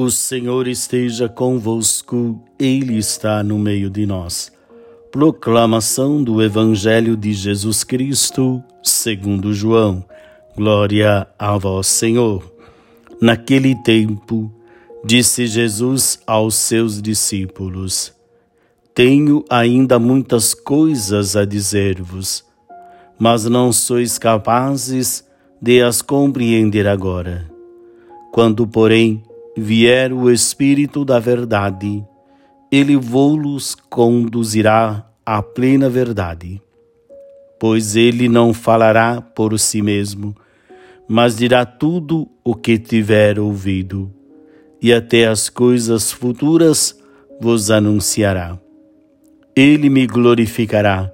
O Senhor esteja convosco, Ele está no meio de nós. Proclamação do Evangelho de Jesus Cristo, segundo João. Glória a vós, Senhor. Naquele tempo, disse Jesus aos seus discípulos: Tenho ainda muitas coisas a dizer-vos, mas não sois capazes de as compreender agora. Quando, porém, vier o Espírito da Verdade, ele vos conduzirá à plena verdade. Pois ele não falará por si mesmo, mas dirá tudo o que tiver ouvido, e até as coisas futuras vos anunciará. Ele me glorificará,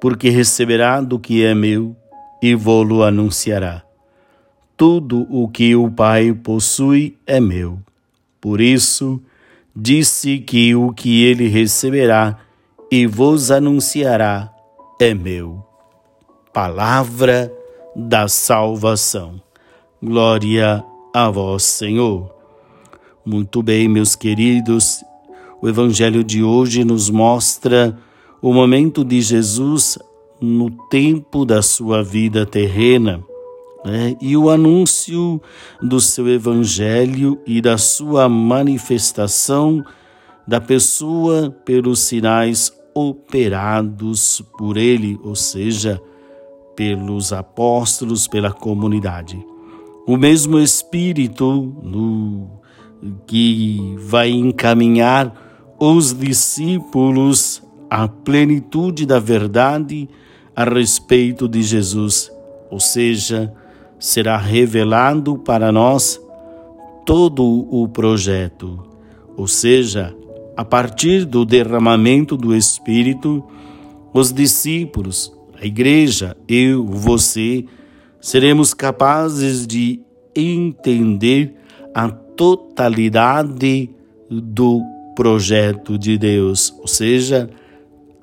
porque receberá do que é meu e vô-lo anunciará. Tudo o que o Pai possui é meu. Por isso, disse que o que ele receberá e vos anunciará é meu. Palavra da salvação. Glória a vós, Senhor. Muito bem, meus queridos, o Evangelho de hoje nos mostra o momento de Jesus no tempo da sua vida terrena né? e o anúncio do seu evangelho e da sua manifestação da pessoa pelos sinais operados por ele, ou seja, pelos apóstolos, pela comunidade. O mesmo Espírito no, que vai encaminhar os discípulos à plenitude da verdade a respeito de Jesus, ou seja, será revelado para nós todo o projeto, ou seja, a partir do derramamento do Espírito, os discípulos, a igreja, eu, você, seremos capazes de entender a totalidade do projeto de Deus, ou seja,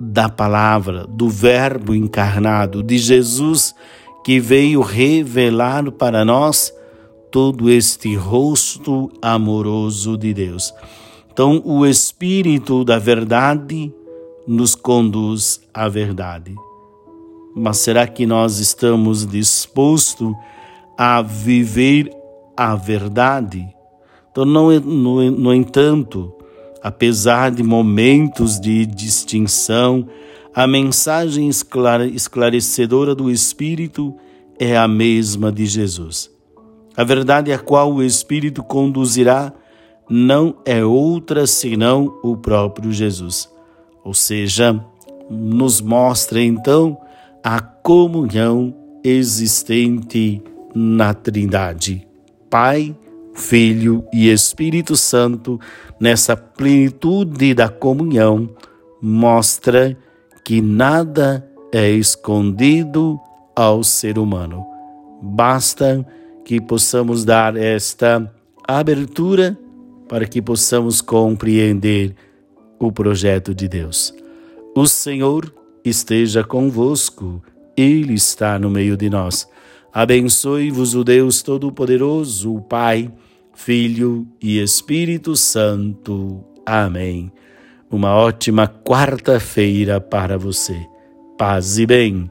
da palavra, do Verbo encarnado, de Jesus que veio revelar para nós todo este rosto amoroso de Deus. Então, o Espírito da Verdade nos conduz à verdade. Mas será que nós estamos dispostos a viver a verdade? Então, no, no, no entanto, apesar de momentos de distinção, a mensagem esclarecedora do Espírito é a mesma de Jesus. A verdade a qual o Espírito conduzirá não é outra senão o próprio Jesus. Ou seja, nos mostra então a comunhão existente na Trindade. Pai, Filho e Espírito Santo, nessa plenitude da comunhão, mostra que nada é escondido ao ser humano. Basta que possamos dar esta abertura para que possamos compreender o projeto de Deus. O Senhor esteja convosco, Ele está no meio de nós. Abençoe-vos o Deus Todo-Poderoso, o Pai, Filho e Espírito Santo. Amém. Uma ótima quarta-feira para você. Paz e bem.